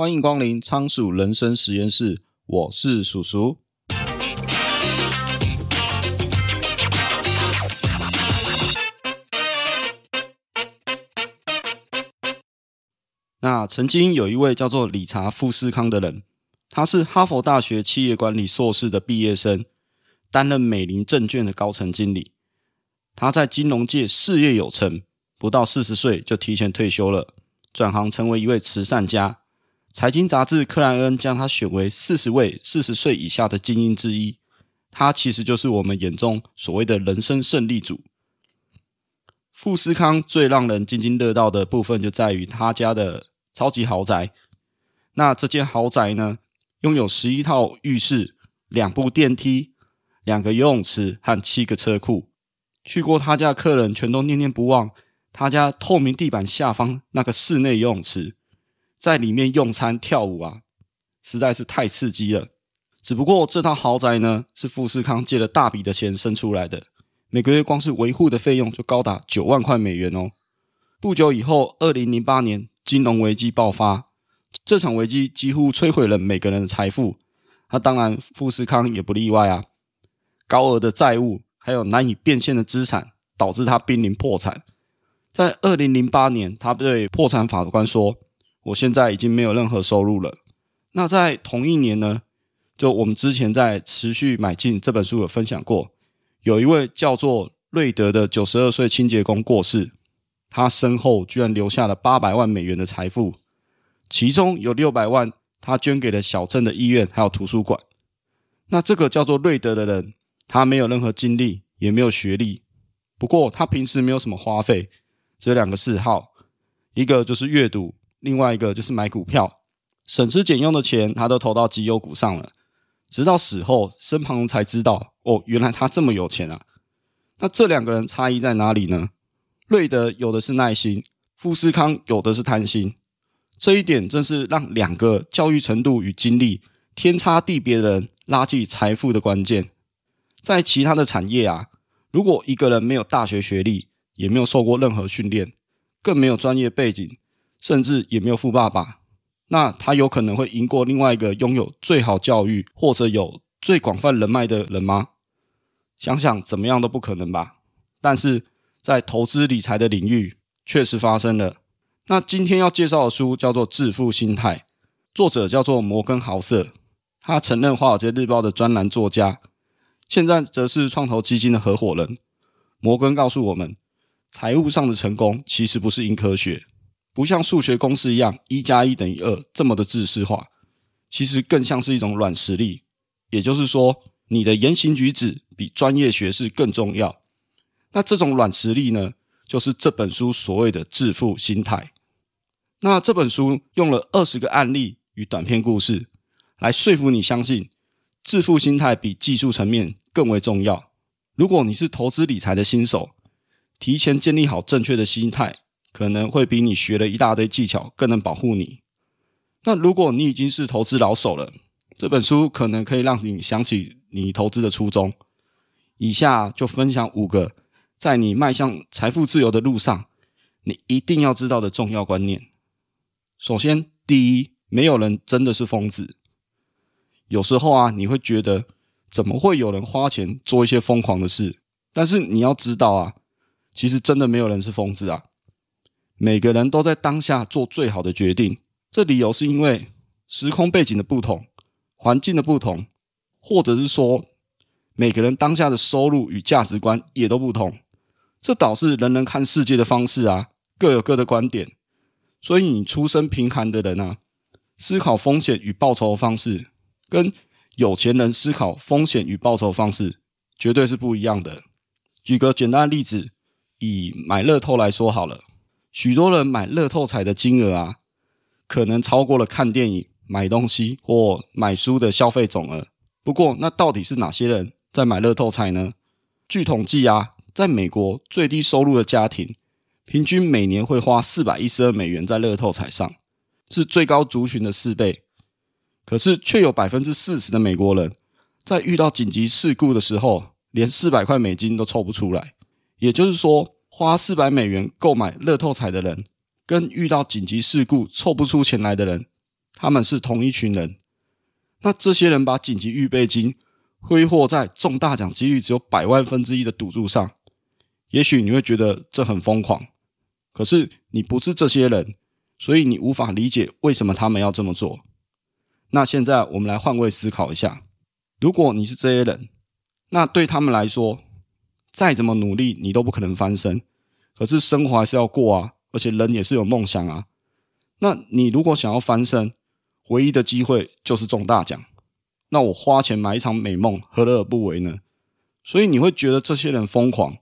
欢迎光临仓鼠人生实验室，我是鼠鼠。那曾经有一位叫做理查·富士康的人，他是哈佛大学企业管理硕士的毕业生，担任美林证券的高层经理。他在金融界事业有成，不到四十岁就提前退休了，转行成为一位慈善家。财经杂志克莱恩将他选为四十位四十岁以下的精英之一。他其实就是我们眼中所谓的人生胜利组。富士康最让人津津乐道的部分就在于他家的超级豪宅。那这间豪宅呢，拥有十一套浴室、两部电梯、两个游泳池和七个车库。去过他家客人全都念念不忘他家透明地板下方那个室内游泳池，在里面用餐跳舞啊，实在是太刺激了。只不过这套豪宅呢，是富士康借了大笔的钱生出来的，每个月光是维护的费用就高达九万块美元哦。不久以后，二零零八年金融危机爆发，这场危机几乎摧毁了每个人的财富，那当然富士康也不例外啊，高额的债务。还有难以变现的资产，导致他濒临破产。在二零零八年，他对破产法官说：“我现在已经没有任何收入了。”那在同一年呢，就我们之前在持续买进这本书有分享过，有一位叫做瑞德的九十二岁清洁工过世，他身后居然留下了八百万美元的财富，其中有六百万他捐给了小镇的医院还有图书馆。那这个叫做瑞德的人。他没有任何经历，也没有学历，不过他平时没有什么花费，只有两个嗜好，一个就是阅读，另外一个就是买股票，省吃俭用的钱他都投到绩优股上了。直到死后，身旁人才知道，哦，原来他这么有钱啊！那这两个人差异在哪里呢？瑞德有的是耐心，富士康有的是贪心，这一点正是让两个教育程度与经历天差地别的人拉近财富的关键。在其他的产业啊，如果一个人没有大学学历，也没有受过任何训练，更没有专业背景，甚至也没有富爸爸，那他有可能会赢过另外一个拥有最好教育或者有最广泛人脉的人吗？想想怎么样都不可能吧。但是在投资理财的领域，确实发生了。那今天要介绍的书叫做《致富心态》，作者叫做摩根豪瑟，他曾任《华尔街日报》的专栏作家。现在则是创投基金的合伙人。摩根告诉我们，财务上的成功其实不是硬科学，不像数学公式一样一加一等于二这么的制式化，其实更像是一种软实力。也就是说，你的言行举止比专业学识更重要。那这种软实力呢，就是这本书所谓的致富心态。那这本书用了二十个案例与短篇故事，来说服你相信，致富心态比技术层面更为重要。如果你是投资理财的新手，提前建立好正确的心态，可能会比你学了一大堆技巧更能保护你。那如果你已经是投资老手了，这本书可能可以让你想起你投资的初衷。以下就分享五个在你迈向财富自由的路上，你一定要知道的重要观念。首先，第一，没有人真的是疯子。有时候啊，你会觉得怎么会有人花钱做一些疯狂的事？但是你要知道啊，其实真的没有人是疯子啊。每个人都在当下做最好的决定。这理由是因为时空背景的不同、环境的不同，或者是说每个人当下的收入与价值观也都不同。这导致人人看世界的方式啊，各有各的观点。所以你出身贫寒的人啊，思考风险与报酬的方式。跟有钱人思考风险与报酬方式绝对是不一样的。举个简单的例子，以买乐透来说好了，许多人买乐透彩的金额啊，可能超过了看电影、买东西或买书的消费总额。不过，那到底是哪些人在买乐透彩呢？据统计啊，在美国最低收入的家庭，平均每年会花四百一十二美元在乐透彩上，是最高族群的四倍。可是，却有百分之四十的美国人，在遇到紧急事故的时候，连四百块美金都凑不出来。也就是说，花四百美元购买乐透彩的人，跟遇到紧急事故凑不出钱来的人，他们是同一群人。那这些人把紧急预备金挥霍在中大奖几率只有百万分之一的赌注上，也许你会觉得这很疯狂。可是你不是这些人，所以你无法理解为什么他们要这么做。那现在我们来换位思考一下，如果你是这些人，那对他们来说，再怎么努力你都不可能翻身。可是生活还是要过啊，而且人也是有梦想啊。那你如果想要翻身，唯一的机会就是中大奖。那我花钱买一场美梦，何乐而不为呢？所以你会觉得这些人疯狂，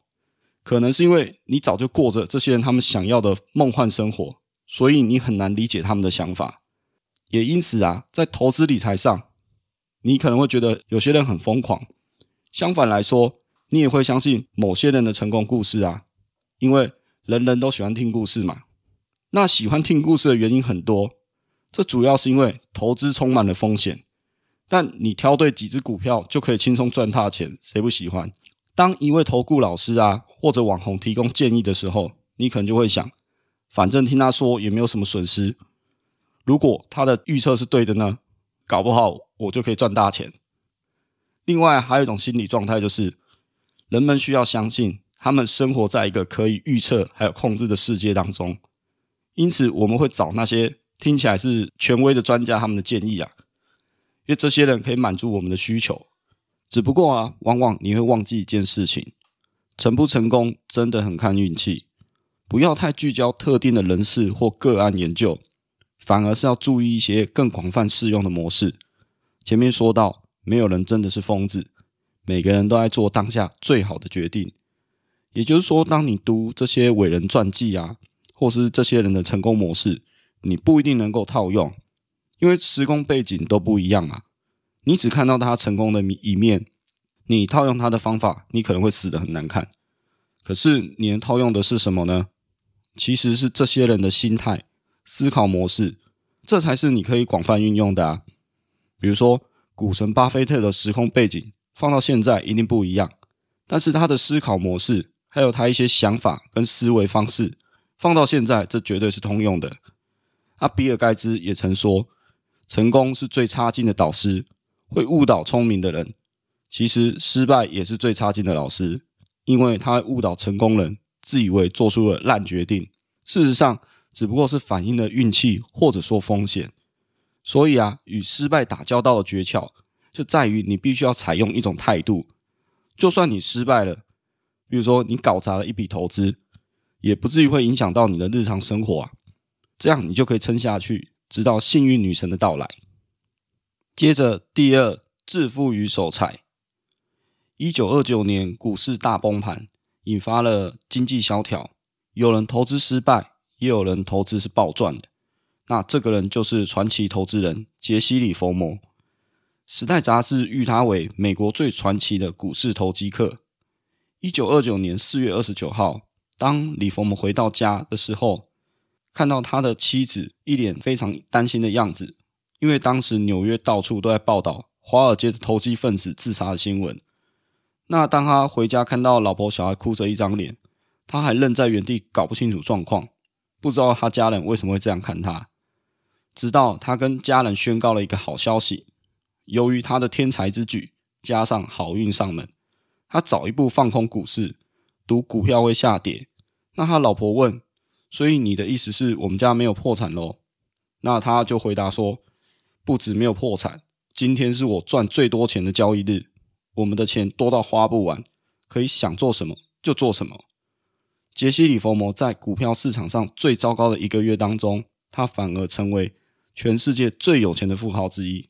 可能是因为你早就过着这些人他们想要的梦幻生活，所以你很难理解他们的想法。也因此啊，在投资理财上，你可能会觉得有些人很疯狂。相反来说，你也会相信某些人的成功故事啊，因为人人都喜欢听故事嘛。那喜欢听故事的原因很多，这主要是因为投资充满了风险，但你挑对几只股票就可以轻松赚大钱，谁不喜欢？当一位投顾老师啊或者网红提供建议的时候，你可能就会想，反正听他说也没有什么损失。如果他的预测是对的呢？搞不好我就可以赚大钱。另外还有一种心理状态，就是人们需要相信他们生活在一个可以预测还有控制的世界当中，因此我们会找那些听起来是权威的专家他们的建议啊，因为这些人可以满足我们的需求。只不过啊，往往你会忘记一件事情：成不成功真的很看运气。不要太聚焦特定的人事或个案研究。反而是要注意一些更广泛适用的模式。前面说到，没有人真的是疯子，每个人都在做当下最好的决定。也就是说，当你读这些伟人传记啊，或是这些人的成功模式，你不一定能够套用，因为时空背景都不一样嘛。你只看到他成功的一面，你套用他的方法，你可能会死得很难看。可是你能套用的是什么呢？其实是这些人的心态。思考模式，这才是你可以广泛运用的啊。比如说，股神巴菲特的时空背景放到现在一定不一样，但是他的思考模式，还有他一些想法跟思维方式，放到现在这绝对是通用的。啊，比尔盖茨也曾说，成功是最差劲的导师，会误导聪明的人。其实失败也是最差劲的老师，因为他误导成功人，自以为做出了烂决定，事实上。只不过是反映了运气，或者说风险。所以啊，与失败打交道的诀窍就在于你必须要采用一种态度，就算你失败了，比如说你搞砸了一笔投资，也不至于会影响到你的日常生活啊。这样你就可以撑下去，直到幸运女神的到来。接着，第二，致富与守财。一九二九年股市大崩盘，引发了经济萧条，有人投资失败。也有人投资是暴赚的，那这个人就是传奇投资人杰西·里佛摩。时代杂志誉他为美国最传奇的股市投机客。一九二九年四月二十九号，当李佛姆回到家的时候，看到他的妻子一脸非常担心的样子，因为当时纽约到处都在报道华尔街的投机分子自杀的新闻。那当他回家看到老婆小孩哭着一张脸，他还愣在原地，搞不清楚状况。不知道他家人为什么会这样看他，直到他跟家人宣告了一个好消息：由于他的天才之举，加上好运上门，他早一步放空股市，赌股票会下跌。那他老婆问：“所以你的意思是我们家没有破产喽？”那他就回答说：“不止没有破产，今天是我赚最多钱的交易日，我们的钱多到花不完，可以想做什么就做什么。”杰西·里佛摩在股票市场上最糟糕的一个月当中，他反而成为全世界最有钱的富豪之一。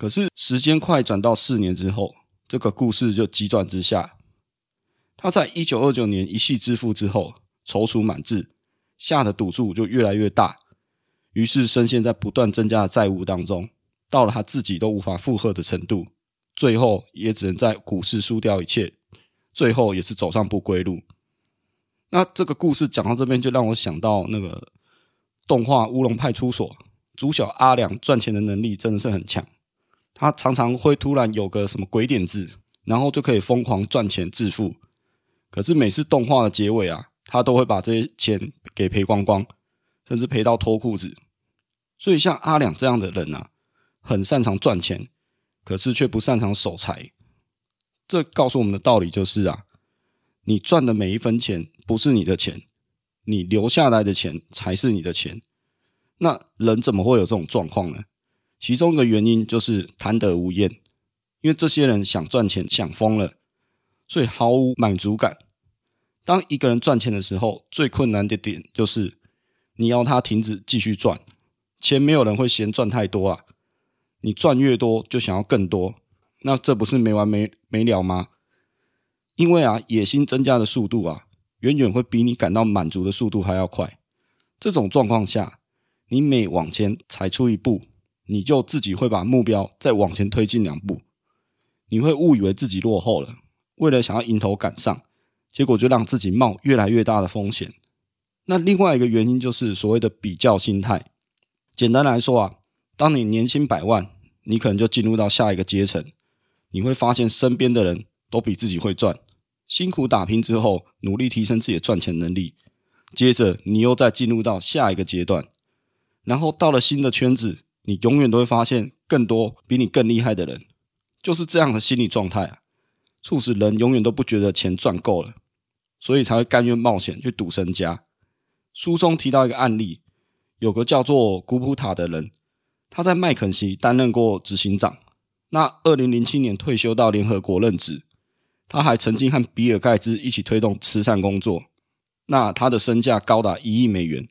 可是时间快转到四年之后，这个故事就急转直下。他在一九二九年一夕致富之后，踌躇满志，下的赌注就越来越大，于是深陷在不断增加的债务当中，到了他自己都无法负荷的程度，最后也只能在股市输掉一切，最后也是走上不归路。那这个故事讲到这边，就让我想到那个动画《乌龙派出所》，主角阿良赚钱的能力真的是很强，他常常会突然有个什么鬼点子，然后就可以疯狂赚钱致富。可是每次动画的结尾啊，他都会把这些钱给赔光光，甚至赔到脱裤子。所以像阿两这样的人啊，很擅长赚钱，可是却不擅长守财。这告诉我们的道理就是啊，你赚的每一分钱不是你的钱，你留下来的钱才是你的钱。那人怎么会有这种状况呢？其中一个原因就是贪得无厌，因为这些人想赚钱想疯了，所以毫无满足感。当一个人赚钱的时候，最困难的点就是你要他停止继续赚。钱没有人会嫌赚太多啊，你赚越多就想要更多。那这不是没完没没了吗？因为啊，野心增加的速度啊，远远会比你感到满足的速度还要快。这种状况下，你每往前踩出一步，你就自己会把目标再往前推进两步。你会误以为自己落后了，为了想要迎头赶上，结果就让自己冒越来越大的风险。那另外一个原因就是所谓的比较心态。简单来说啊，当你年薪百万，你可能就进入到下一个阶层。你会发现身边的人都比自己会赚，辛苦打拼之后，努力提升自己的赚钱能力。接着，你又再进入到下一个阶段，然后到了新的圈子，你永远都会发现更多比你更厉害的人。就是这样的心理状态，促使人永远都不觉得钱赚够了，所以才会甘愿冒险去赌身家。书中提到一个案例，有个叫做古普塔的人，他在麦肯锡担任过执行长。那二零零七年退休到联合国任职，他还曾经和比尔盖茨一起推动慈善工作。那他的身价高达一亿美元，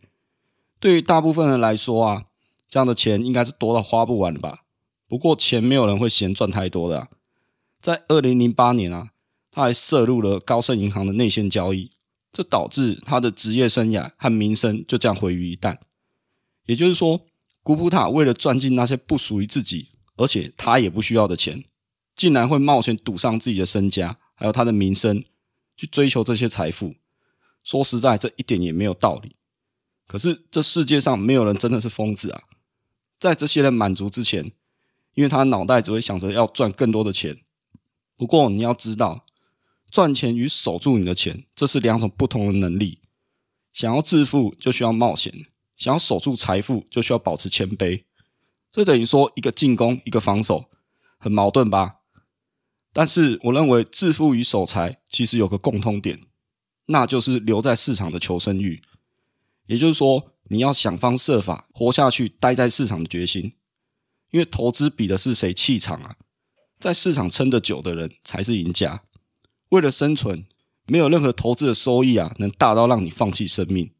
对于大部分人来说啊，这样的钱应该是多到花不完的吧？不过钱没有人会嫌赚太多的。在二零零八年啊，他还涉入了高盛银行的内线交易，这导致他的职业生涯和名声就这样毁于一旦。也就是说，古普塔为了赚进那些不属于自己。而且他也不需要的钱，竟然会冒险赌上自己的身家，还有他的名声，去追求这些财富。说实在，这一点也没有道理。可是这世界上没有人真的是疯子啊！在这些人满足之前，因为他脑袋只会想着要赚更多的钱。不过你要知道，赚钱与守住你的钱，这是两种不同的能力。想要致富，就需要冒险；想要守住财富，就需要保持谦卑。这等于说一个进攻，一个防守，很矛盾吧？但是我认为致富与守财其实有个共通点，那就是留在市场的求生欲。也就是说，你要想方设法活下去，待在市场的决心。因为投资比的是谁气场啊，在市场撑得久的人才是赢家。为了生存，没有任何投资的收益啊，能大到让你放弃生命，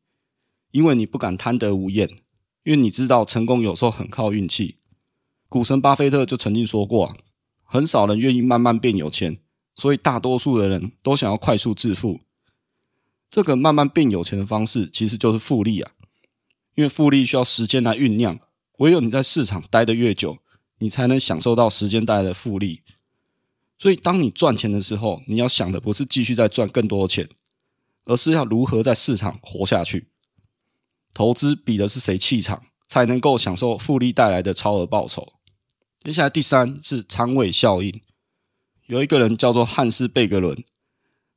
因为你不敢贪得无厌。因为你知道，成功有时候很靠运气。股神巴菲特就曾经说过啊，很少人愿意慢慢变有钱，所以大多数的人都想要快速致富。这个慢慢变有钱的方式，其实就是复利啊。因为复利需要时间来酝酿，唯有你在市场待得越久，你才能享受到时间带来的复利。所以，当你赚钱的时候，你要想的不是继续再赚更多的钱，而是要如何在市场活下去。投资比的是谁气场，才能够享受复利带来的超额报酬。接下来第三是仓位效应。有一个人叫做汉斯贝格伦，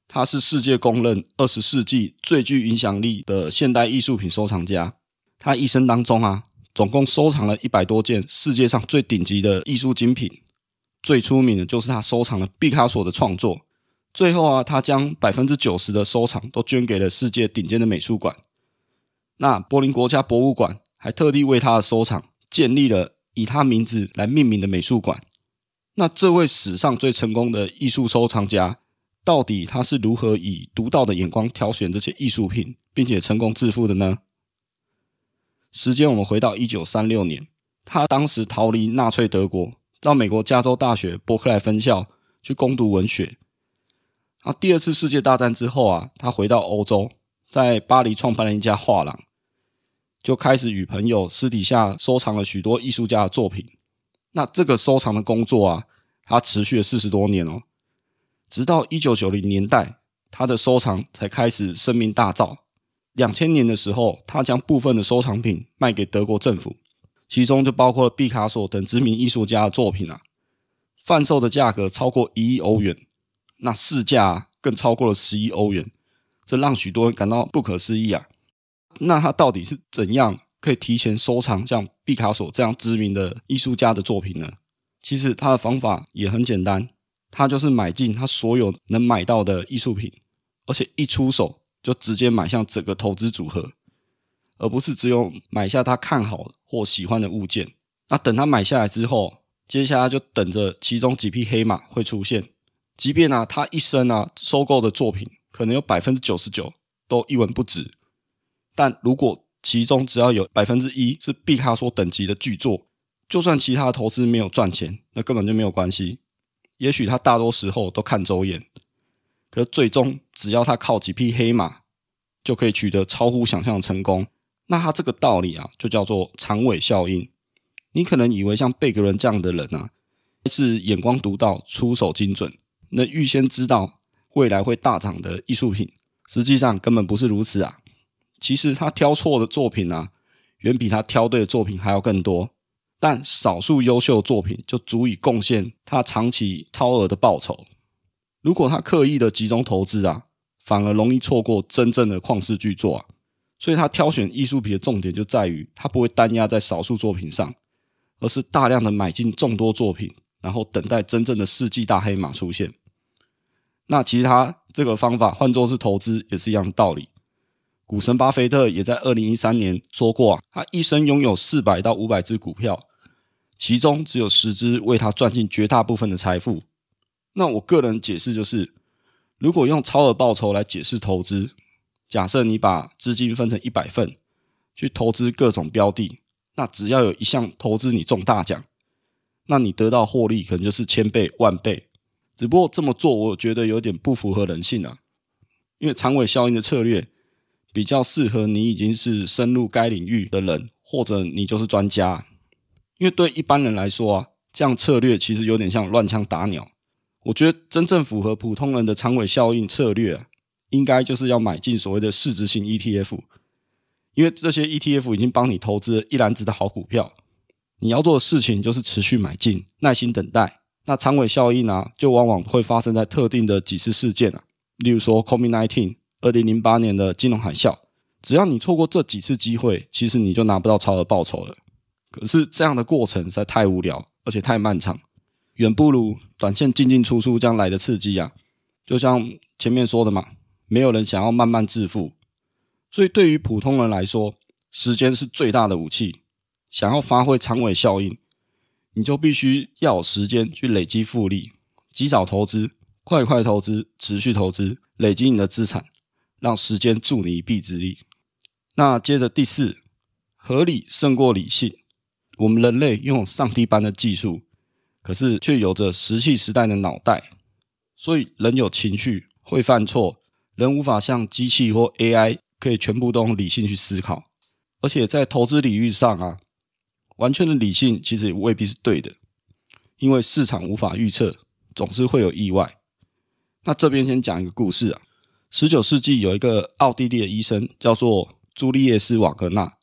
他是世界公认二十世纪最具影响力的现代艺术品收藏家。他一生当中啊，总共收藏了一百多件世界上最顶级的艺术精品。最出名的就是他收藏了毕卡索的创作。最后啊，他将百分之九十的收藏都捐给了世界顶尖的美术馆。那柏林国家博物馆还特地为他的收藏建立了以他名字来命名的美术馆。那这位史上最成功的艺术收藏家，到底他是如何以独到的眼光挑选这些艺术品，并且成功致富的呢？时间我们回到一九三六年，他当时逃离纳粹德国，到美国加州大学伯克莱分校去攻读文学。啊，第二次世界大战之后啊，他回到欧洲，在巴黎创办了一家画廊。就开始与朋友私底下收藏了许多艺术家的作品。那这个收藏的工作啊，他持续了四十多年哦，直到一九九零年代，他的收藏才开始声名大噪。两千年的时候，他将部分的收藏品卖给德国政府，其中就包括毕卡索等知名艺术家的作品啊，贩售的价格超过一亿欧元，那市价更超过了十亿欧元，这让许多人感到不可思议啊。那他到底是怎样可以提前收藏像毕卡索这样知名的艺术家的作品呢？其实他的方法也很简单，他就是买进他所有能买到的艺术品，而且一出手就直接买下整个投资组合，而不是只有买下他看好或喜欢的物件。那等他买下来之后，接下来就等着其中几匹黑马会出现。即便啊，他一生啊收购的作品可能有百分之九十九都一文不值，但如果其中只要有百分之一是毕卡索等级的巨作，就算其他投资没有赚钱，那根本就没有关系。也许他大多时候都看走眼，可最终只要他靠几匹黑马，就可以取得超乎想象的成功。那他这个道理啊，就叫做长尾效应。你可能以为像贝格伦这样的人啊，是眼光独到、出手精准，能预先知道未来会大涨的艺术品，实际上根本不是如此啊。其实他挑错的作品啊，远比他挑对的作品还要更多。但少数优秀作品就足以贡献他长期超额的报酬。如果他刻意的集中投资啊，反而容易错过真正的旷世巨作啊。所以他挑选艺术品的重点就在于，他不会单押在少数作品上，而是大量的买进众多作品，然后等待真正的世纪大黑马出现。那其实他这个方法换作是投资也是一样的道理。股神巴菲特也在二零一三年说过啊，他一生拥有四百到五百只股票。其中只有十只为他赚进绝大部分的财富。那我个人解释就是，如果用超额报酬来解释投资，假设你把资金分成一百份去投资各种标的，那只要有一项投资你中大奖，那你得到获利可能就是千倍万倍。只不过这么做，我觉得有点不符合人性啊，因为长尾效应的策略比较适合你已经是深入该领域的人，或者你就是专家。因为对一般人来说啊，这样策略其实有点像乱枪打鸟。我觉得真正符合普通人的长尾效应策略啊，应该就是要买进所谓的市值型 ETF。因为这些 ETF 已经帮你投资了一篮子的好股票，你要做的事情就是持续买进，耐心等待。那长尾效应啊，就往往会发生在特定的几次事件啊，例如说 COVID-19、二零零八年的金融海啸。只要你错过这几次机会，其实你就拿不到超额报酬了。可是这样的过程实在太无聊，而且太漫长，远不如短线进进出出这样来的刺激啊！就像前面说的嘛，没有人想要慢慢致富，所以对于普通人来说，时间是最大的武器。想要发挥长尾效应，你就必须要有时间去累积复利，及早投资，快快投资，持续投资，累积你的资产，让时间助你一臂之力。那接着第四，合理胜过理性。我们人类拥有上帝般的技术，可是却有着石器时代的脑袋，所以人有情绪，会犯错，人无法像机器或 AI 可以全部都用理性去思考。而且在投资领域上啊，完全的理性其实也未必是对的，因为市场无法预测，总是会有意外。那这边先讲一个故事啊，十九世纪有一个奥地利的医生叫做朱利叶斯·瓦格纳。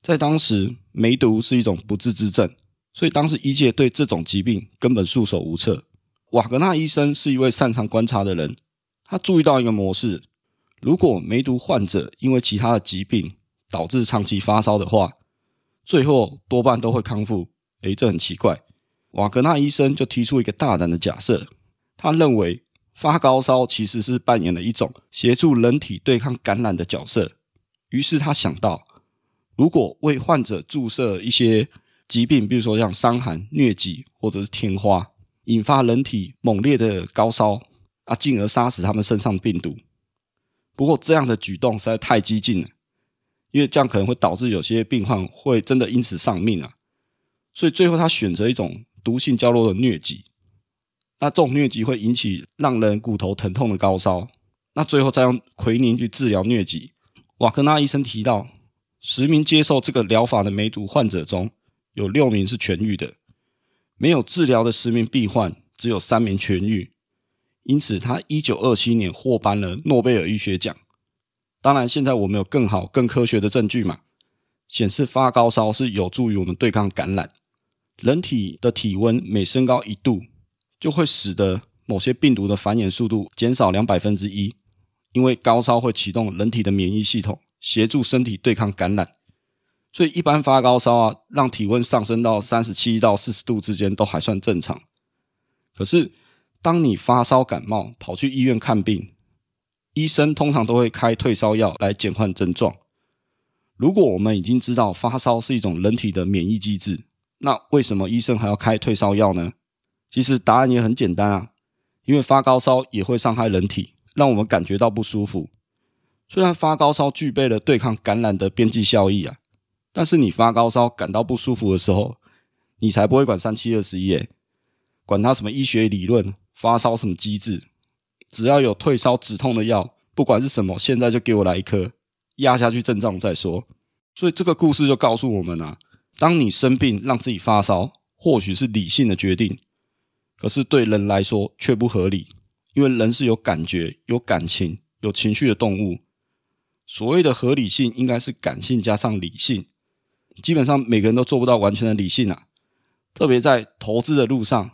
在当时，梅毒是一种不治之症，所以当时医界对这种疾病根本束手无策。瓦格纳医生是一位擅长观察的人，他注意到一个模式：如果梅毒患者因为其他的疾病导致长期发烧的话，最后多半都会康复。诶，这很奇怪。瓦格纳医生就提出一个大胆的假设，他认为发高烧其实是扮演了一种协助人体对抗感染的角色。于是他想到。如果为患者注射一些疾病，比如说像伤寒、疟疾或者是天花，引发人体猛烈的高烧啊，进而杀死他们身上的病毒。不过这样的举动实在太激进了，因为这样可能会导致有些病患会真的因此丧命啊。所以最后他选择一种毒性较弱的疟疾。那这种疟疾会引起让人骨头疼痛的高烧。那最后再用奎宁去治疗疟疾。瓦格纳医生提到。十名接受这个疗法的梅毒患者中，有六名是痊愈的；没有治疗的十名病患，只有三名痊愈。因此，他一九二七年获颁了诺贝尔医学奖。当然，现在我们有更好、更科学的证据嘛，显示发高烧是有助于我们对抗感染。人体的体温每升高一度，就会使得某些病毒的繁衍速度减少两百分之一，因为高烧会启动人体的免疫系统。协助身体对抗感染，所以一般发高烧啊，让体温上升到三十七到四十度之间都还算正常。可是当你发烧感冒，跑去医院看病，医生通常都会开退烧药来减缓症状。如果我们已经知道发烧是一种人体的免疫机制，那为什么医生还要开退烧药呢？其实答案也很简单啊，因为发高烧也会伤害人体，让我们感觉到不舒服。虽然发高烧具备了对抗感染的边际效益啊。但是你发高烧感到不舒服的时候，你才不会管三七二十一，管他什么医学理论，发烧什么机制，只要有退烧止痛的药，不管是什么，现在就给我来一颗，压下去症状再说。所以这个故事就告诉我们啊，当你生病让自己发烧，或许是理性的决定，可是对人来说却不合理，因为人是有感觉、有感情、有情绪的动物。所谓的合理性，应该是感性加上理性。基本上每个人都做不到完全的理性啊，特别在投资的路上，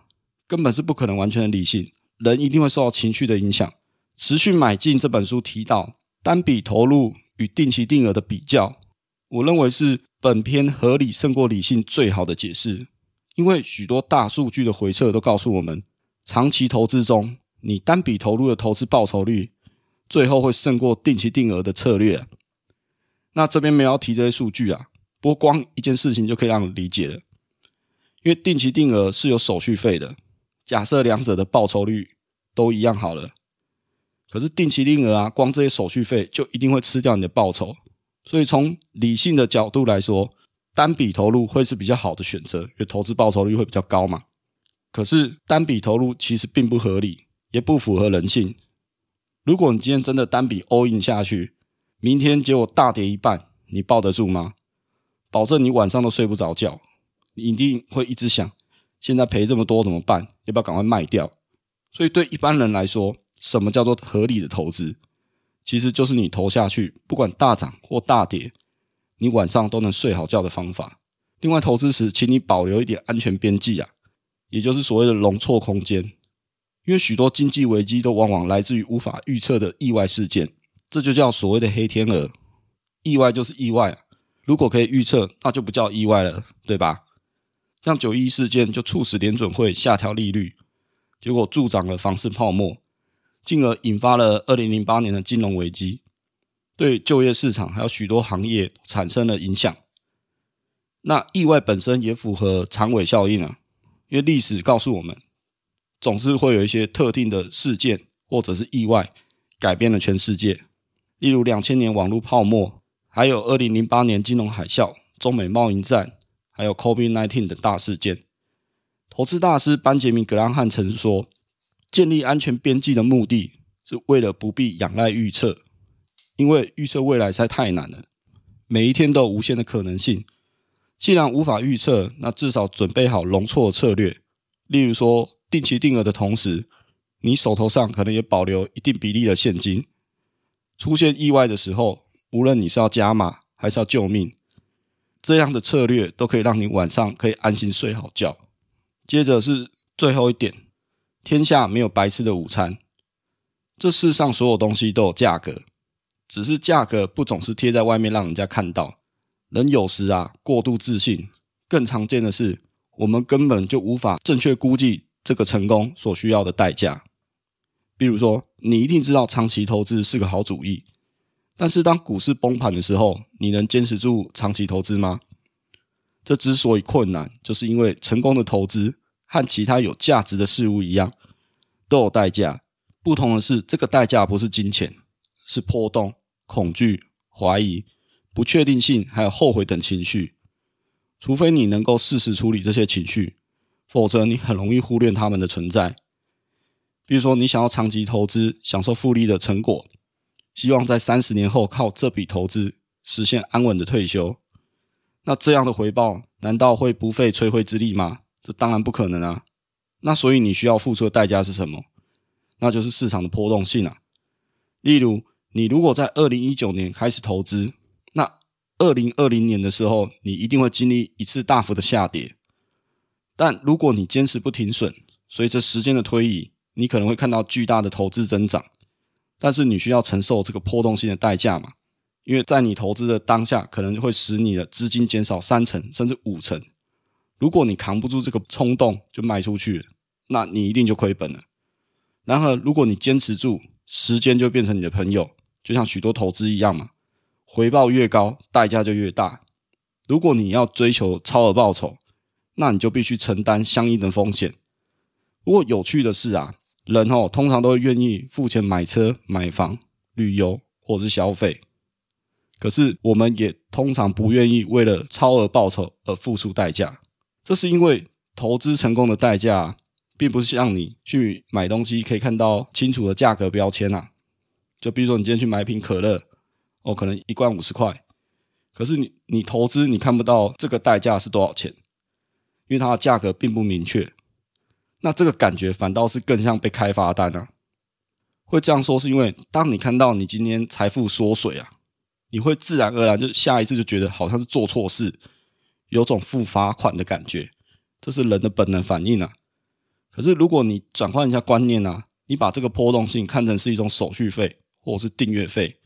根本是不可能完全的理性，人一定会受到情绪的影响。持续买进这本书提到单笔投入与定期定额的比较，我认为是本篇合理胜过理性最好的解释，因为许多大数据的回测都告诉我们，长期投资中，你单笔投入的投资报酬率最后会胜过定期定额的策略。那这边没有要提这些数据啊。不光一件事情就可以让你理解了，因为定期定额是有手续费的。假设两者的报酬率都一样好了，可是定期定额啊，光这些手续费就一定会吃掉你的报酬。所以从理性的角度来说，单笔投入会是比较好的选择，因为投资报酬率会比较高嘛。可是单笔投入其实并不合理，也不符合人性。如果你今天真的单笔 all in 下去，明天结果大跌一半，你抱得住吗？保证你晚上都睡不着觉，你一定会一直想，现在赔这么多怎么办？要不要赶快卖掉？所以对一般人来说，什么叫做合理的投资？其实就是你投下去，不管大涨或大跌，你晚上都能睡好觉的方法。另外，投资时请你保留一点安全边际啊，也就是所谓的容错空间，因为许多经济危机都往往来自于无法预测的意外事件，这就叫所谓的黑天鹅。意外就是意外啊。如果可以预测，那就不叫意外了，对吧？像九一事件就促使联准会下调利率，结果助长了房市泡沫，进而引发了二零零八年的金融危机，对就业市场还有许多行业产生了影响。那意外本身也符合长尾效应啊，因为历史告诉我们，总是会有一些特定的事件或者是意外改变了全世界，例如两千年网络泡沫。还有二零零八年金融海啸、中美贸易战，还有 COVID-19 等大事件。投资大师班杰明·格兰汉曾说：“建立安全边际的目的是为了不必仰赖预测，因为预测未来实在太难了。每一天都有无限的可能性。既然无法预测，那至少准备好容错策略。例如说，定期定额的同时，你手头上可能也保留一定比例的现金，出现意外的时候。”无论你是要加码还是要救命，这样的策略都可以让你晚上可以安心睡好觉。接着是最后一点，天下没有白吃的午餐，这世上所有东西都有价格，只是价格不总是贴在外面让人家看到。人有时啊过度自信，更常见的是我们根本就无法正确估计这个成功所需要的代价。比如说，你一定知道长期投资是个好主意。但是当股市崩盘的时候，你能坚持住长期投资吗？这之所以困难，就是因为成功的投资和其他有价值的事物一样，都有代价。不同的是，这个代价不是金钱，是波动、恐惧、怀疑、不确定性，还有后悔等情绪。除非你能够适时处理这些情绪，否则你很容易忽略它们的存在。比如说，你想要长期投资，享受复利的成果。希望在三十年后靠这笔投资实现安稳的退休，那这样的回报难道会不费吹灰之力吗？这当然不可能啊！那所以你需要付出的代价是什么？那就是市场的波动性啊。例如，你如果在二零一九年开始投资，那二零二零年的时候，你一定会经历一次大幅的下跌。但如果你坚持不停损，随着时间的推移，你可能会看到巨大的投资增长。但是你需要承受这个波动性的代价嘛？因为在你投资的当下，可能会使你的资金减少三成甚至五成。如果你扛不住这个冲动就卖出去，那你一定就亏本了。然而，如果你坚持住，时间就变成你的朋友，就像许多投资一样嘛，回报越高，代价就越大。如果你要追求超额报酬，那你就必须承担相应的风险。不过有趣的是啊，人哦通常都会愿意付钱买车、买房、旅游或是消费，可是我们也通常不愿意为了超额报酬而付出代价。这是因为投资成功的代价，并不是像你去买东西可以看到清楚的价格标签啊。就比如说你今天去买一瓶可乐，哦，可能一罐五十块，可是你你投资你看不到这个代价是多少钱，因为它的价格并不明确。那这个感觉反倒是更像被开罚单啊！会这样说是因为，当你看到你今天财富缩水啊，你会自然而然就下一次就觉得好像是做错事，有种付罚款的感觉，这是人的本能反应啊。可是如果你转换一下观念啊，你把这个波动性看成是一种手续费或者是订阅费，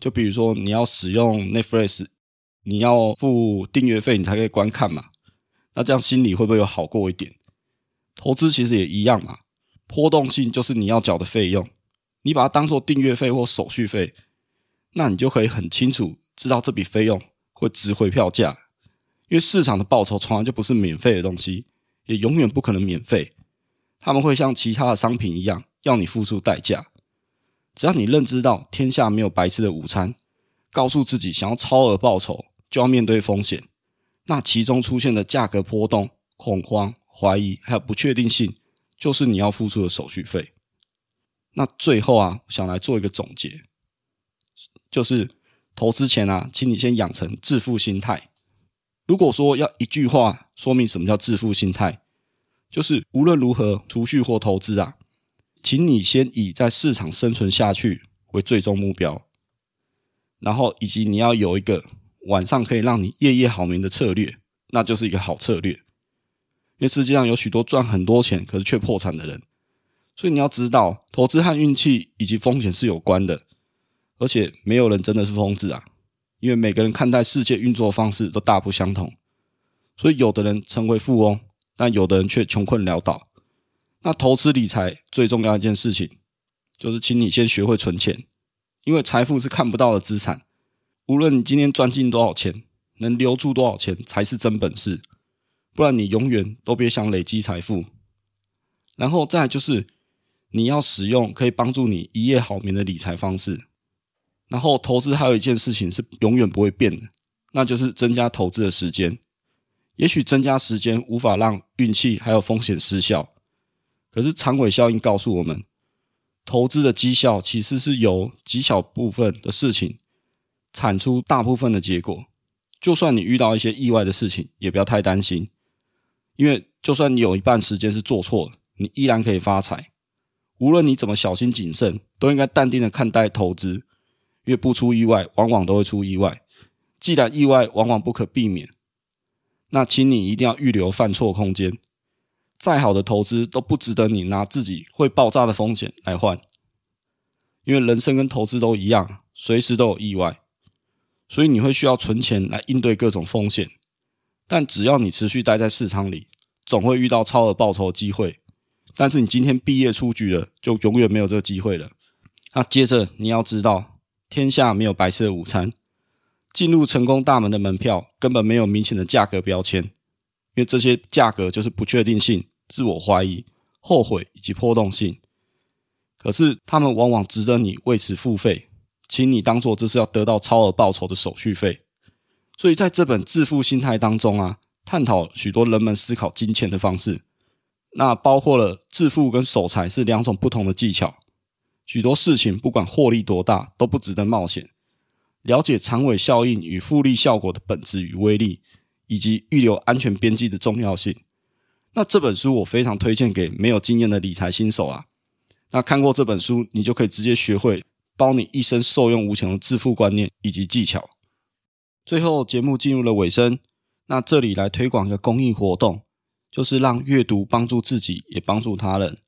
就比如说你要使用 Netflix，你要付订阅费你才可以观看嘛，那这样心里会不会有好过一点？投资其实也一样嘛，波动性就是你要缴的费用，你把它当做订阅费或手续费，那你就可以很清楚知道这笔费用会值回票价，因为市场的报酬从来就不是免费的东西，也永远不可能免费，他们会像其他的商品一样要你付出代价。只要你认知到天下没有白吃的午餐，告诉自己想要超额报酬就要面对风险，那其中出现的价格波动、恐慌。怀疑还有不确定性，就是你要付出的手续费。那最后啊，想来做一个总结，就是投资前啊，请你先养成致富心态。如果说要一句话说明什么叫致富心态，就是无论如何储蓄或投资啊，请你先以在市场生存下去为最终目标，然后以及你要有一个晚上可以让你夜夜好眠的策略，那就是一个好策略。因为世界上有许多赚很多钱，可是却破产的人，所以你要知道，投资和运气以及风险是有关的，而且没有人真的是疯子啊，因为每个人看待世界运作的方式都大不相同，所以有的人成为富翁，但有的人却穷困潦倒。那投资理财最重要一件事情，就是请你先学会存钱，因为财富是看不到的资产，无论你今天赚进多少钱，能留住多少钱才是真本事。不然你永远都别想累积财富。然后再就是你要使用可以帮助你一夜好眠的理财方式。然后投资还有一件事情是永远不会变的，那就是增加投资的时间。也许增加时间无法让运气还有风险失效，可是长尾效应告诉我们，投资的绩效其实是由极小部分的事情产出大部分的结果。就算你遇到一些意外的事情，也不要太担心。因为就算你有一半时间是做错，你依然可以发财。无论你怎么小心谨慎，都应该淡定的看待投资。因为不出意外，往往都会出意外。既然意外往往不可避免，那请你一定要预留犯错空间。再好的投资都不值得你拿自己会爆炸的风险来换。因为人生跟投资都一样，随时都有意外，所以你会需要存钱来应对各种风险。但只要你持续待在市场里，总会遇到超额报酬的机会。但是你今天毕业出局了，就永远没有这个机会了。那接着你要知道，天下没有白吃的午餐。进入成功大门的门票根本没有明显的价格标签，因为这些价格就是不确定性、自我怀疑、后悔以及波动性。可是他们往往值得你为此付费，请你当做这是要得到超额报酬的手续费。所以在这本致富心态当中啊，探讨许多人们思考金钱的方式，那包括了致富跟守财是两种不同的技巧。许多事情不管获利多大，都不值得冒险。了解长尾效应与复利效果的本质与威力，以及预留安全边际的重要性。那这本书我非常推荐给没有经验的理财新手啊。那看过这本书，你就可以直接学会包你一生受用无穷的致富观念以及技巧。最后，节目进入了尾声。那这里来推广一个公益活动，就是让阅读帮助自己，也帮助他人。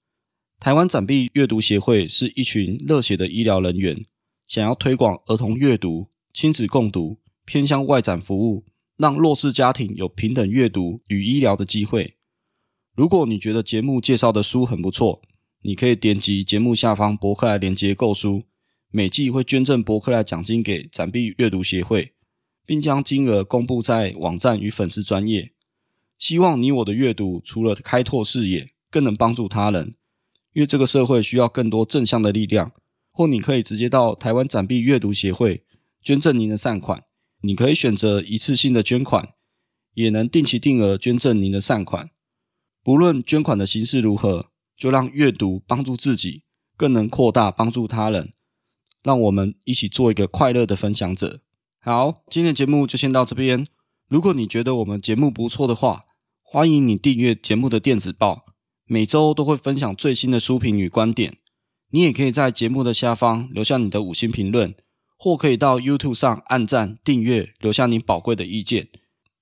台湾展臂阅读协会是一群热血的医疗人员，想要推广儿童阅读，亲子共读、偏向外展服务，让弱势家庭有平等阅读与医疗的机会。如果你觉得节目介绍的书很不错，你可以点击节目下方博客来连接购书，每季会捐赠博客来奖金给展臂阅读协会，并将金额公布在网站与粉丝专业。希望你我的阅读除了开拓视野，更能帮助他人，因为这个社会需要更多正向的力量。或你可以直接到台湾展币阅读协会捐赠您的善款，你可以选择一次性的捐款，也能定期定额捐赠您的善款。不论捐款的形式如何。就让阅读帮助自己，更能扩大帮助他人。让我们一起做一个快乐的分享者。好，今天的节目就先到这边。如果你觉得我们节目不错的话，欢迎你订阅节目的电子报，每周都会分享最新的书评与观点。你也可以在节目的下方留下你的五星评论，或可以到 YouTube 上按赞、订阅，留下你宝贵的意见。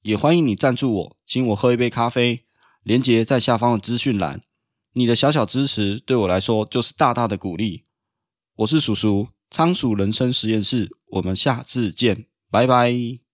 也欢迎你赞助我，请我喝一杯咖啡，连结在下方的资讯栏。你的小小支持对我来说就是大大的鼓励。我是叔叔，仓鼠人生实验室，我们下次见，拜拜。